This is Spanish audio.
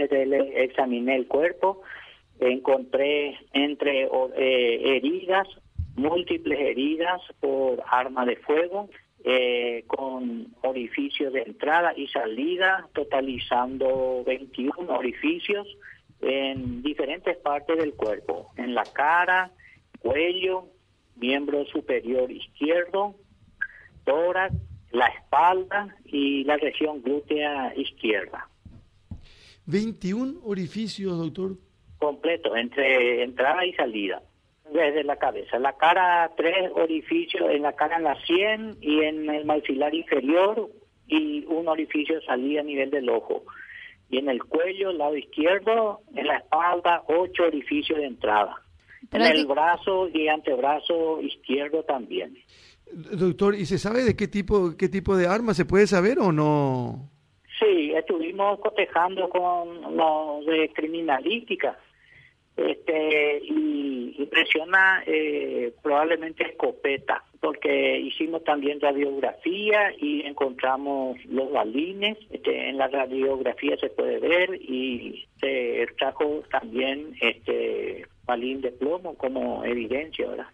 Entonces examiné el cuerpo, encontré entre eh, heridas, múltiples heridas por arma de fuego, eh, con orificios de entrada y salida, totalizando 21 orificios en diferentes partes del cuerpo, en la cara, cuello, miembro superior izquierdo, tórax, la espalda y la región glútea izquierda. 21 orificios, doctor. Completo, entre entrada y salida, desde la cabeza. La cara, tres orificios, en la cara en la sien y en el maxilar inferior y un orificio salida a nivel del ojo. Y en el cuello, lado izquierdo, en la espalda, ocho orificios de entrada. en el brazo y antebrazo izquierdo también. Doctor, ¿y se sabe de qué tipo, qué tipo de arma se puede saber o no? Estuvimos cotejando con los de criminalística este, y impresiona eh, probablemente escopeta, porque hicimos también radiografía y encontramos los balines, este, en la radiografía se puede ver y se extrajo también este balín de plomo como evidencia, ¿verdad?